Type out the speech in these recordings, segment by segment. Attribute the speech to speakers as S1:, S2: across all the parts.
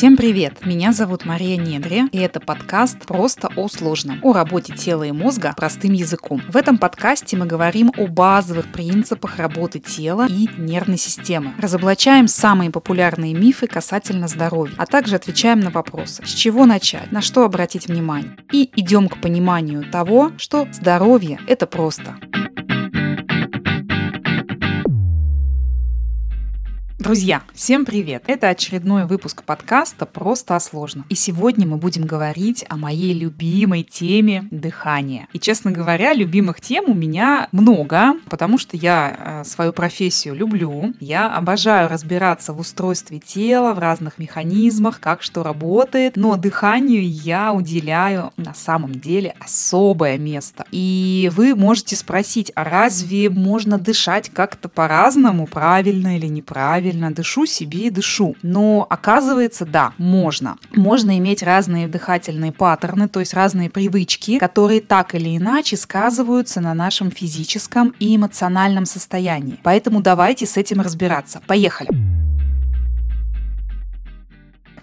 S1: Всем привет! Меня зовут Мария Недри, и это подкаст «Просто о сложном» о работе тела и мозга простым языком. В этом подкасте мы говорим о базовых принципах работы тела и нервной системы, разоблачаем самые популярные мифы касательно здоровья, а также отвечаем на вопросы, с чего начать, на что обратить внимание, и идем к пониманию того, что здоровье – это просто. Друзья, всем привет! Это очередной выпуск подкаста «Просто о сложном». И сегодня мы будем говорить о моей любимой теме дыхания. И, честно говоря, любимых тем у меня много, потому что я э, свою профессию люблю. Я обожаю разбираться в устройстве тела, в разных механизмах, как что работает. Но дыханию я уделяю на самом деле особое место. И вы можете спросить, а разве можно дышать как-то по-разному, правильно или неправильно? Правильно дышу себе и дышу. Но оказывается, да, можно. Можно иметь разные дыхательные паттерны, то есть разные привычки, которые так или иначе сказываются на нашем физическом и эмоциональном состоянии. Поэтому давайте с этим разбираться. Поехали!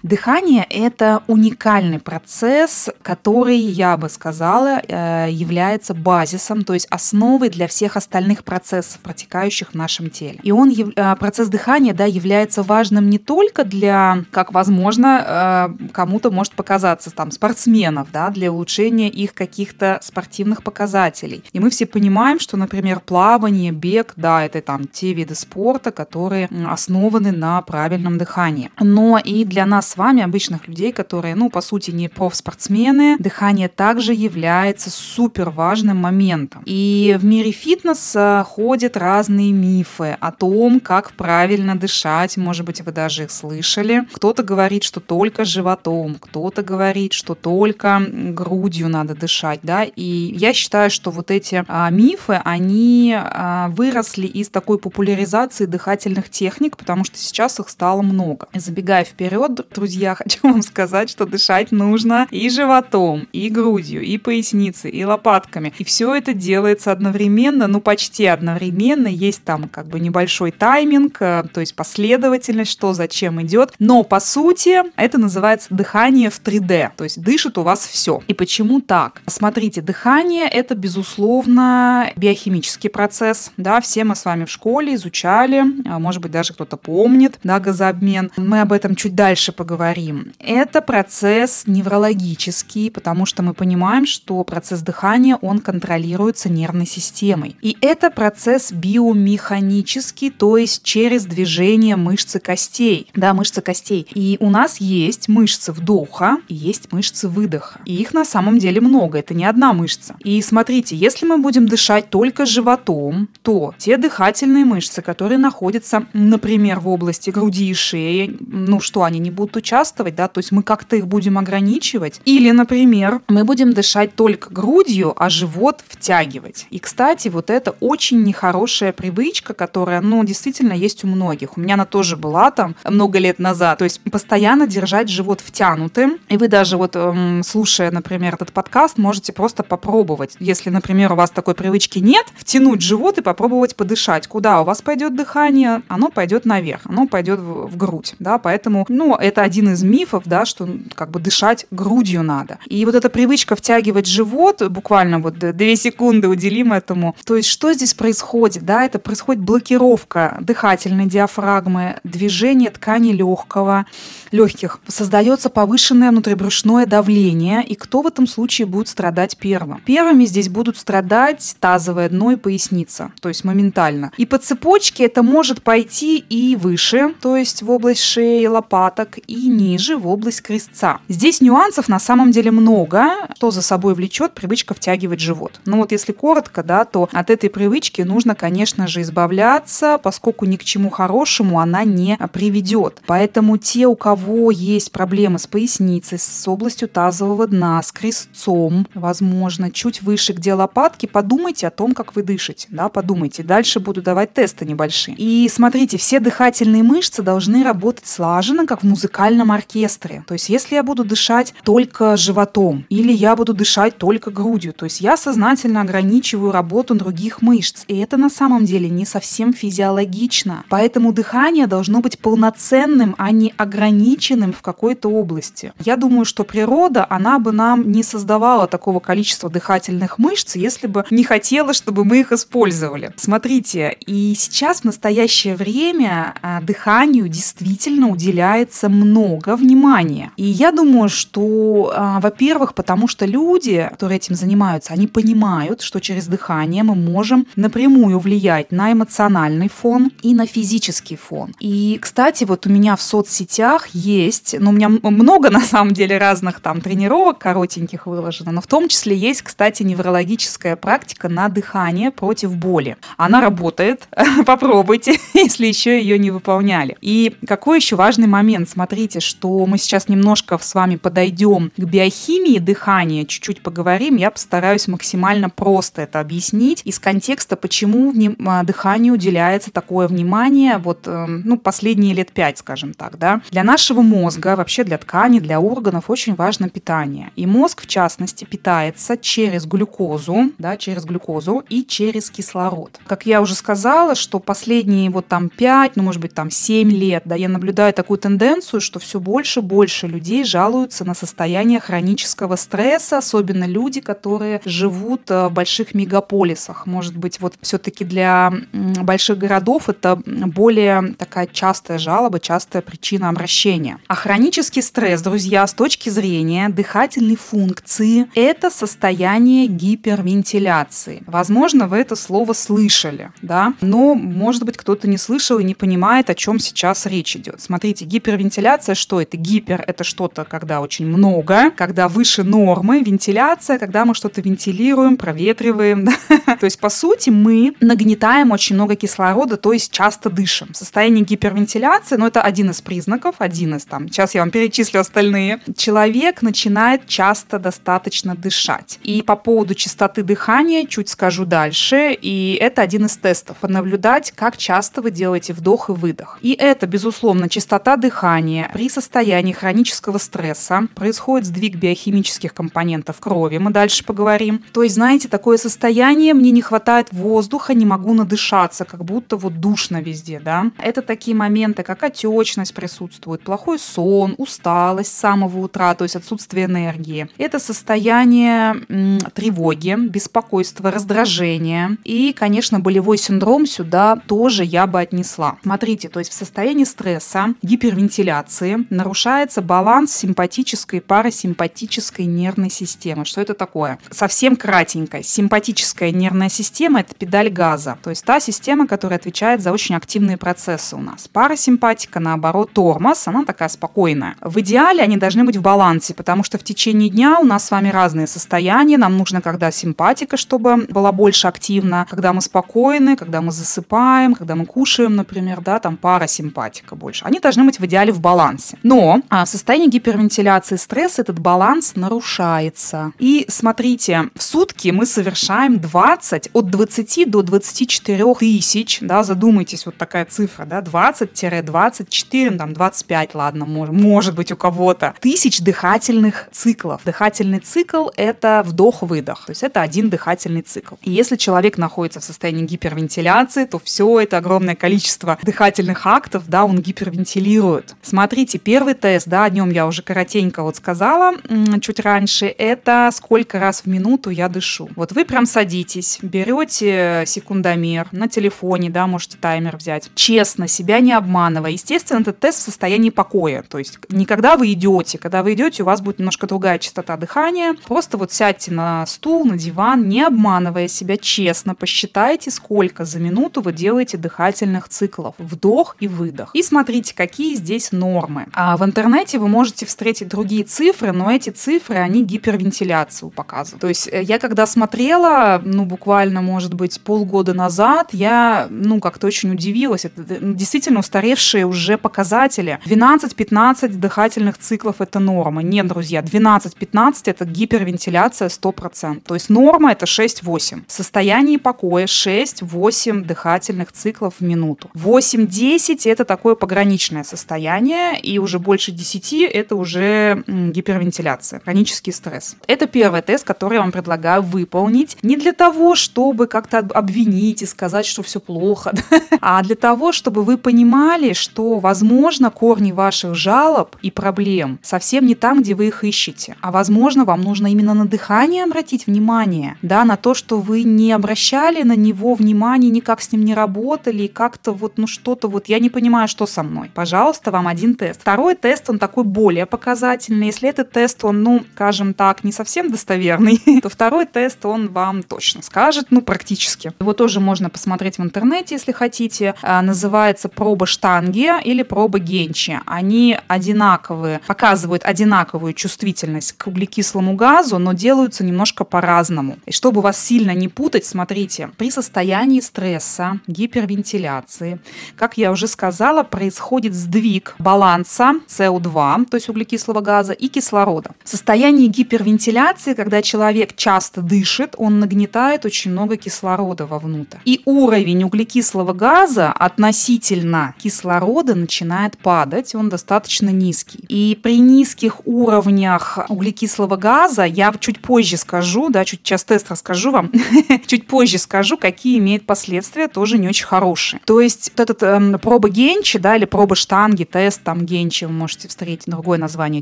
S1: Дыхание – это уникальный процесс, который, я бы сказала, э, является базисом, то есть основой для всех остальных процессов, протекающих в нашем теле. И он, э, процесс дыхания, да, является важным не только для, как возможно, э, кому-то может показаться, там, спортсменов, да, для улучшения их каких-то спортивных показателей. И мы все понимаем, что, например, плавание, бег, да, это там те виды спорта, которые основаны на правильном дыхании. Но и для нас вами, обычных людей, которые, ну, по сути, не профспортсмены, дыхание также является супер важным моментом. И в мире фитнеса ходят разные мифы о том, как правильно дышать. Может быть, вы даже их слышали. Кто-то говорит, что только животом, кто-то говорит, что только грудью надо дышать, да. И я считаю, что вот эти а, мифы, они а, выросли из такой популяризации дыхательных техник, потому что сейчас их стало много. Забегая вперед, друзья, хочу вам сказать, что дышать нужно и животом, и грудью, и поясницей, и лопатками. И все это делается одновременно, ну почти одновременно. Есть там как бы небольшой тайминг, э, то есть последовательность, что зачем идет. Но по сути это называется дыхание в 3D. То есть дышит у вас все. И почему так? Смотрите, дыхание это безусловно биохимический процесс. Да, все мы с вами в школе изучали, а может быть даже кто-то помнит, да, газообмен. Мы об этом чуть дальше поговорим поговорим. Это процесс неврологический, потому что мы понимаем, что процесс дыхания, он контролируется нервной системой. И это процесс биомеханический, то есть через движение мышцы костей. Да, мышцы костей. И у нас есть мышцы вдоха и есть мышцы выдоха. И их на самом деле много, это не одна мышца. И смотрите, если мы будем дышать только животом, то те дыхательные мышцы, которые находятся, например, в области груди и шеи, ну что, они не будут участвовать, да, то есть мы как-то их будем ограничивать. Или, например, мы будем дышать только грудью, а живот втягивать. И, кстати, вот это очень нехорошая привычка, которая, ну, действительно есть у многих. У меня она тоже была там много лет назад. То есть постоянно держать живот втянутым. И вы даже вот, эм, слушая, например, этот подкаст, можете просто попробовать. Если, например, у вас такой привычки нет, втянуть живот и попробовать подышать. Куда у вас пойдет дыхание? Оно пойдет наверх, оно пойдет в, в грудь. Да, поэтому, ну, это один из мифов, да, что как бы дышать грудью надо. И вот эта привычка втягивать живот, буквально вот две секунды уделим этому. То есть что здесь происходит? Да, это происходит блокировка дыхательной диафрагмы, движение ткани легкого, легких. Создается повышенное внутрибрюшное давление. И кто в этом случае будет страдать первым? Первыми здесь будут страдать тазовое дно и поясница, то есть моментально. И по цепочке это может пойти и выше, то есть в область шеи, лопаток, и и ниже в область крестца. Здесь нюансов на самом деле много, что за собой влечет привычка втягивать живот. Но вот если коротко, да, то от этой привычки нужно, конечно же, избавляться, поскольку ни к чему хорошему она не приведет. Поэтому те, у кого есть проблемы с поясницей, с областью тазового дна, с крестцом, возможно, чуть выше, где лопатки, подумайте о том, как вы дышите, да, подумайте. Дальше буду давать тесты небольшие. И смотрите, все дыхательные мышцы должны работать слаженно, как в музыкальном вокальном оркестре. То есть если я буду дышать только животом или я буду дышать только грудью, то есть я сознательно ограничиваю работу других мышц. И это на самом деле не совсем физиологично. Поэтому дыхание должно быть полноценным, а не ограниченным в какой-то области. Я думаю, что природа, она бы нам не создавала такого количества дыхательных мышц, если бы не хотела, чтобы мы их использовали. Смотрите, и сейчас в настоящее время а, дыханию действительно уделяется много внимания. И я думаю, что, а, во-первых, потому что люди, которые этим занимаются, они понимают, что через дыхание мы можем напрямую влиять на эмоциональный фон и на физический фон. И, кстати, вот у меня в соцсетях есть, ну, у меня много на самом деле разных там тренировок коротеньких выложено, но в том числе есть, кстати, неврологическая практика на дыхание против боли. Она работает, попробуйте, если еще ее не выполняли. И какой еще важный момент, смотрите, что мы сейчас немножко с вами подойдем к биохимии дыхания, чуть-чуть поговорим, я постараюсь максимально просто это объяснить из контекста, почему а, дыханию уделяется такое внимание вот, эм, ну, последние лет пять, скажем так, да. Для нашего мозга, вообще для тканей, для органов очень важно питание. И мозг, в частности, питается через глюкозу, да, через глюкозу и через кислород. Как я уже сказала, что последние вот там 5, ну, может быть, там 7 лет, да, я наблюдаю такую тенденцию, что все больше и больше людей жалуются на состояние хронического стресса, особенно люди, которые живут э, в больших мегаполисах. Может быть, вот все-таки для больших городов это более такая частая жалоба, частая причина обращения. А хронический стресс, друзья, с точки зрения дыхательной функции, это состояние гипервентиляции. Возможно, вы это слово слышали, да, но, может быть, кто-то не слышал и не понимает, о чем сейчас речь идет. Смотрите, гипервентиляция, что это? Гипер – это что-то, когда очень много, когда выше нормы, вентиляция, когда мы что-то вентилируем, проветриваем. Да? То есть, по сути, мы нагнетаем очень много кислорода, то есть часто дышим. Состояние гипервентиляции, ну, это один из признаков, один из там, сейчас я вам перечислю остальные. Человек начинает часто достаточно дышать. И по поводу частоты дыхания чуть скажу дальше, и это один из тестов. Наблюдать, как часто вы делаете вдох и выдох. И это, безусловно, частота дыхания при состоянии хронического стресса. Происходит сдвиг биохимических компонентов крови, мы дальше поговорим. То есть, знаете, такое состояние, мне не хватает воздуха, не могу надышаться, как будто вот душно везде, да. Это такие моменты, как отечность присутствует, плохой сон, усталость с самого утра, то есть отсутствие энергии. Это состояние м, тревоги, беспокойства, раздражения. И, конечно, болевой синдром сюда тоже я бы отнесла. Смотрите, то есть в состоянии стресса, гипервентиляции нарушается баланс симпатической и парасимпатической нервной системы. Что это такое? Совсем кратенько. Симпатическая нервная система – это педаль газа, то есть та система, которая отвечает за очень активные процессы у нас. Парасимпатика, наоборот, тормоз, она такая спокойная. В идеале они должны быть в балансе, потому что в течение дня у нас с вами разные состояния. Нам нужно, когда симпатика, чтобы была больше активна, когда мы спокойны, когда мы засыпаем, когда мы кушаем, например, да, там парасимпатика больше. Они должны быть в идеале в балансе. Но а, в состоянии гипервентиляции стресса этот баланс нарушается. И смотрите, в сутки мы совершаем 20, от 20 до 24 тысяч, да, задумайтесь, вот такая цифра, да, 20-24, ну, там 25, ладно, может, может быть у кого-то, тысяч дыхательных циклов. Дыхательный цикл – это вдох-выдох, то есть это один дыхательный цикл. И если человек находится в состоянии гипервентиляции, то все это огромное количество дыхательных актов, да, он гипервентилирует. Смотрите, первый тест, да, о нем я уже коротенько вот сказала чуть раньше, это сколько раз в минуту я дышу. Вот вы прям садитесь, берете секундомер на телефоне, да, можете таймер взять. Честно, себя не обманывая. Естественно, этот тест в состоянии покоя. То есть не когда вы идете, когда вы идете, у вас будет немножко другая частота дыхания. Просто вот сядьте на стул, на диван, не обманывая себя честно, посчитайте, сколько за минуту вы делаете дыхательных циклов. Вдох и выдох. И смотрите, какие здесь нормы. А в интернете вы можете встретить другие цифры, но эти цифры, они гипервентиляцию показывают. То есть э, я когда смотрела, ну, буквально, может быть, полгода назад, я, ну, как-то очень удивилась. Это ну, действительно устаревшие уже показатели. 12-15 дыхательных циклов – это норма. Нет, друзья, 12-15 – это гипервентиляция 100%. То есть норма – это 6-8. В состоянии покоя 6-8 дыхательных циклов в минуту. 8-10 – это такое пограничное состояние, и уже больше 10 – это уже гипервентиляция, хронический стресс. Это первый тест, который я вам предлагаю выполнить не для того, чтобы как-то обвинить и сказать, что все плохо, а для того, чтобы вы понимали, что, возможно, корни ваших жалоб и проблем совсем не там, где вы их ищете, а, возможно, вам нужно именно на дыхание обратить внимание, да, на то, что вы не обращали на него внимания, никак с ним не работали, и как-то вот, ну что-то вот, я не понимаю, что со мной. Пожалуйста, вам один тест. Второй тест, он такой более показательный. Если этот тест, он, ну, скажем так, не совсем достоверный, то второй тест, он вам точно скажет, ну, практически. Его тоже можно посмотреть в интернете, если хотите. А, называется проба штанги или проба генчи. Они одинаковые, показывают одинаковую чувствительность к углекислому газу, но делаются немножко по-разному. И чтобы вас сильно не путать, смотрите, при состоянии стресса, гипервентиляции, как я уже сказала, происходит сдвиг баланса СО2, то есть углекислого газа, и кислорода. В состоянии гипервентиляции, когда человек часто дышит, он нагнетает очень много кислорода вовнутрь. И уровень углекислого газа относительно кислорода начинает падать, он достаточно низкий. И при низких уровнях углекислого газа, я чуть позже скажу, да, чуть сейчас тест расскажу вам, чуть позже скажу, какие имеют последствия, тоже не очень хорошие. То есть вот этот э, проба Генчи, да, или проба штанги, тест там Генчи, вы можете встретить другое название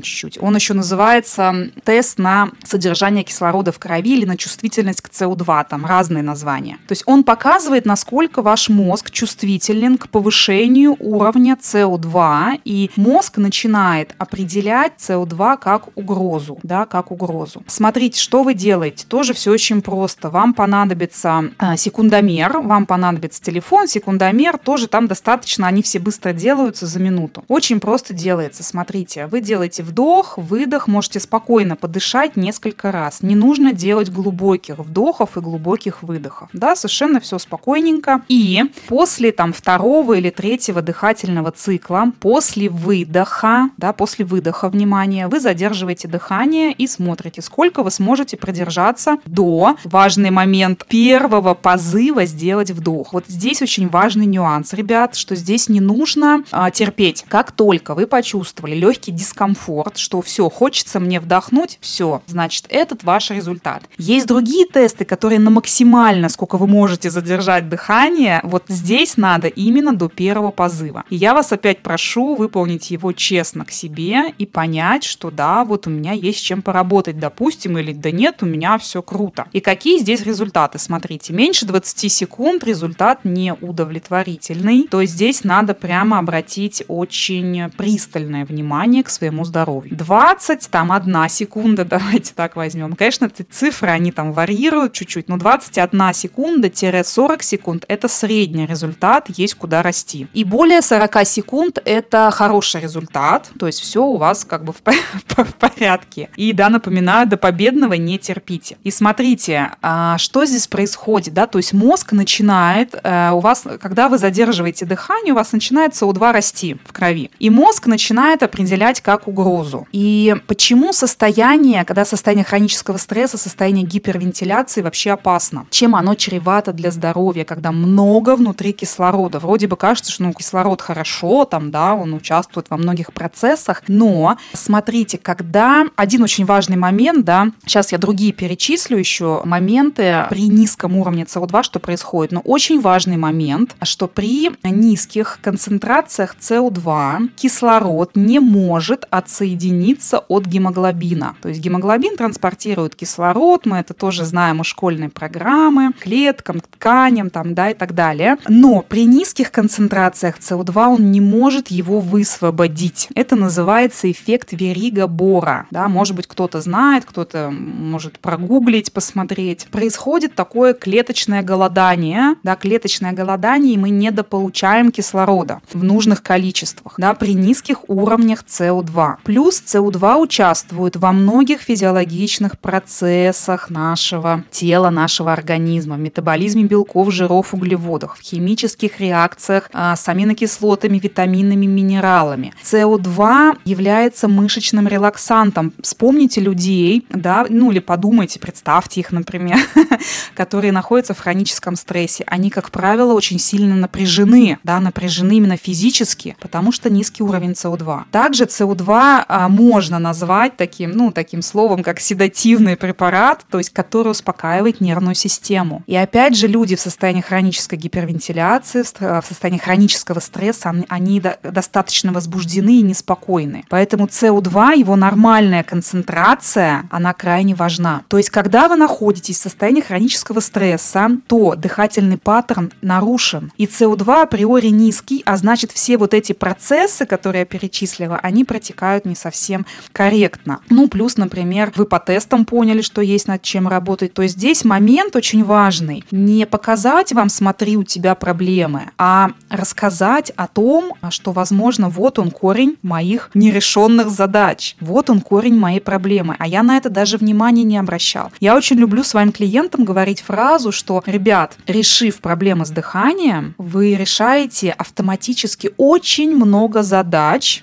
S1: чуть-чуть. Он еще называется тест на содержание кислорода в крови или на чувствительность к СО2, там разные названия. То есть он показывает, насколько ваш мозг чувствителен к повышению уровня СО2, и мозг начинает определять СО2 как угрозу, да, как угрозу. Смотрите, что вы делаете. Тоже все очень просто. Вам понадобится э, секундомер, вам понадобится телефон, секундомер, тоже там достаточно, они все быстро делаются за минуту. Очень просто делается. Смотрите, вы делаете вдох, выдох, можете спокойно подышать несколько раз. Не нужно делать глубоких вдохов и глубоких выдохов. Да, совершенно все спокойненько. И после там второго или третьего дыхательного цикла, после выдоха, да, после выдоха, внимания, вы задерживаете дыхание и смотрите, сколько вы сможете продержаться до, важный момент, первого позыва сделать вдох. Вот здесь очень важный нюанс, ребят, что здесь не нужно а, терпеть. Как только вы почувствовали легкий дискомфорт, что все, хочется мне вдохнуть, все, значит, этот ваш результат. Есть другие тесты, которые на максимально, сколько вы можете задержать дыхание, вот здесь надо именно до первого позыва. И я вас опять прошу выполнить его честно к себе и понять, что да, вот у меня есть чем поработать, допустим, или да нет, у меня все круто. И какие здесь результаты? Смотрите, меньше 20 секунд результат не удовлетворительный, то здесь надо прямо обратить очень пристальное внимание к своему здоровью. 20, там, одна секунда, давайте так возьмем. Конечно, эти цифры, они там варьируют чуть-чуть, но 21 секунда-40 секунд – это средний результат, есть куда расти. И более 40 секунд – это хороший результат, то есть все у вас как бы в, в порядке. И да, напоминаю, до победного не терпите. И смотрите, а, что здесь происходит, да, то есть мозг начинает, э, у вас, когда вы задерживаете дыхание, у вас начинает СО2 расти в крови. И мозг начинает определять как угрозу. И почему состояние, когда состояние хронического стресса, состояние гипервентиляции вообще опасно? Чем оно чревато для здоровья, когда много внутри кислорода? Вроде бы кажется, что ну, кислород хорошо, там, да, он участвует во многих процессах, но смотрите, когда один очень важный момент, да, сейчас я другие перечислю еще моменты при низком уровне СО2, что происходит, но очень важный момент, что при низких концентрациях СО2 кислород не может отсоединиться от гемоглобина. То есть гемоглобин транспортирует кислород, мы это тоже знаем из школьной программы, клеткам, тканям там, да, и так далее. Но при низких концентрациях СО2 он не может его высвободить. Это называется эффект Верига-Бора. Да, может быть, кто-то знает, кто-то может прогуглить, посмотреть. Происходит такое клеточное голодание, да, клеточное голодание, и мы недополучаем кислорода в нужных количествах, да, при низких уровнях СО2. Плюс СО2 участвует во многих физиологичных процессах нашего тела, нашего организма, в метаболизме белков, жиров, углеводов, в химических реакциях а, с аминокислотами, витаминами, минералами. СО2 является мышечным релаксантом. Вспомните людей, да, ну или подумайте, представьте их, например, которые находятся в хроническом стрессе. Они, как правило, очень сильно напряжены, да, напряжены именно физически, потому что низкий низкий уровень СО2. Также СО2 а, можно назвать таким, ну, таким словом, как седативный препарат, то есть который успокаивает нервную систему. И опять же, люди в состоянии хронической гипервентиляции, в состоянии хронического стресса, они достаточно возбуждены и неспокойны. Поэтому СО2, его нормальная концентрация, она крайне важна. То есть, когда вы находитесь в состоянии хронического стресса, то дыхательный паттерн нарушен. И СО2 априори низкий, а значит, все вот эти процессы, которые я перечислила, они протекают не совсем корректно. Ну, плюс, например, вы по тестам поняли, что есть над чем работать. То есть здесь момент очень важный. Не показать вам, смотри, у тебя проблемы, а рассказать о том, что, возможно, вот он корень моих нерешенных задач. Вот он корень моей проблемы. А я на это даже внимания не обращал. Я очень люблю своим клиентам говорить фразу, что, ребят, решив проблемы с дыханием, вы решаете автоматически очень много задач,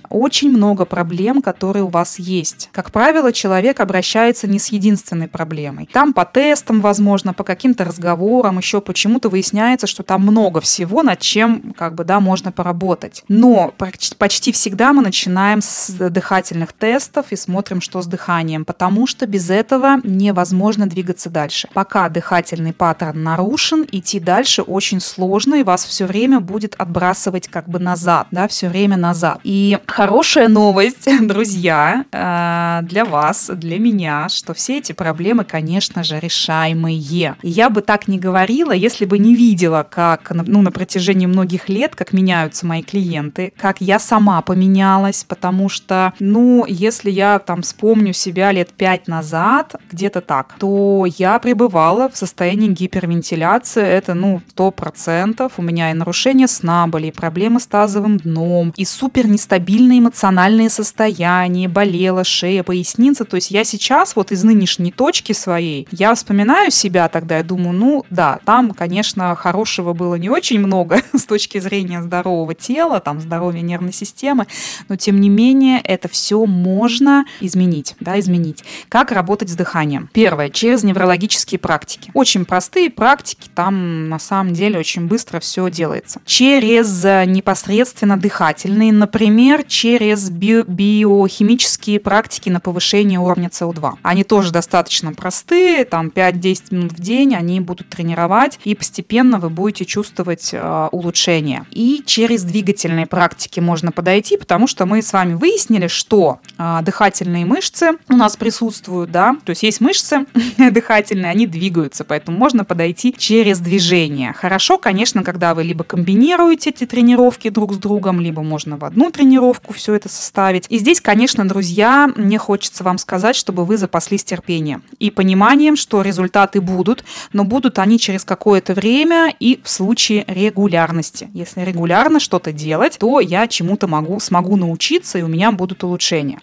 S1: очень много проблем, которые у вас есть. Как правило, человек обращается не с единственной проблемой. Там по тестам, возможно, по каким-то разговорам, еще почему-то выясняется, что там много всего, над чем как бы, да, можно поработать. Но почти всегда мы начинаем с дыхательных тестов и смотрим, что с дыханием, потому что без этого невозможно двигаться дальше. Пока дыхательный паттерн нарушен, идти дальше очень сложно, и вас все время будет отбрасывать как бы назад, да, все время назад. И хорошая новость, друзья, э, для вас, для меня, что все эти проблемы, конечно же, решаемые. Я бы так не говорила, если бы не видела, как ну, на протяжении многих лет, как меняются мои клиенты, как я сама поменялась, потому что, ну, если я там вспомню себя лет пять назад, где-то так, то я пребывала в состоянии гипервентиляции, это, ну, сто процентов. У меня и нарушение сна были, и проблемы с тазовым дном, и супер нестабильные эмоциональные состояния, болела шея, поясница. То есть я сейчас вот из нынешней точки своей, я вспоминаю себя тогда, я думаю, ну да, там, конечно, хорошего было не очень много с точки зрения здорового тела, там здоровья нервной системы, но тем не менее это все можно изменить, да, изменить. Как работать с дыханием? Первое, через неврологические практики. Очень простые практики, там на самом деле очень быстро все делается. Через непосредственно дыхательные, например, через био биохимические практики на повышение уровня СО2. Они тоже достаточно простые, там 5-10 минут в день они будут тренировать, и постепенно вы будете чувствовать э, улучшение. И через двигательные практики можно подойти, потому что мы с вами выяснили, что э, дыхательные мышцы у нас присутствуют, да, то есть есть мышцы дыхательные, они двигаются, поэтому можно подойти через движение. Хорошо, конечно, когда вы либо комбинируете эти тренировки друг с другом, либо можно в одну тренировку все это составить. И здесь, конечно, друзья, мне хочется вам сказать, чтобы вы запаслись терпением и пониманием, что результаты будут, но будут они через какое-то время и в случае регулярности. Если регулярно что-то делать, то я чему-то могу, смогу научиться, и у меня будут улучшения.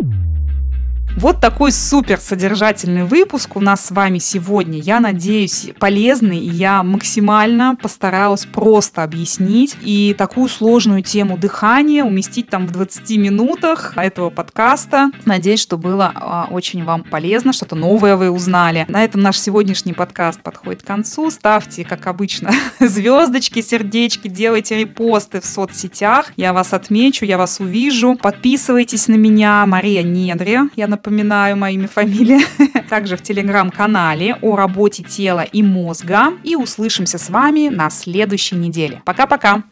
S1: Вот такой супер содержательный выпуск у нас с вами сегодня. Я надеюсь, полезный. Я максимально постаралась просто объяснить и такую сложную тему дыхания уместить там в 20 минутах этого подкаста. Надеюсь, что было а, очень вам полезно, что-то новое вы узнали. На этом наш сегодняшний подкаст подходит к концу. Ставьте, как обычно, звездочки, сердечки, делайте репосты в соцсетях. Я вас отмечу, я вас увижу. Подписывайтесь на меня. Мария Недре. Я напоминаю напоминаю моими фамилиями, также в телеграм-канале о работе тела и мозга. И услышимся с вами на следующей неделе. Пока-пока!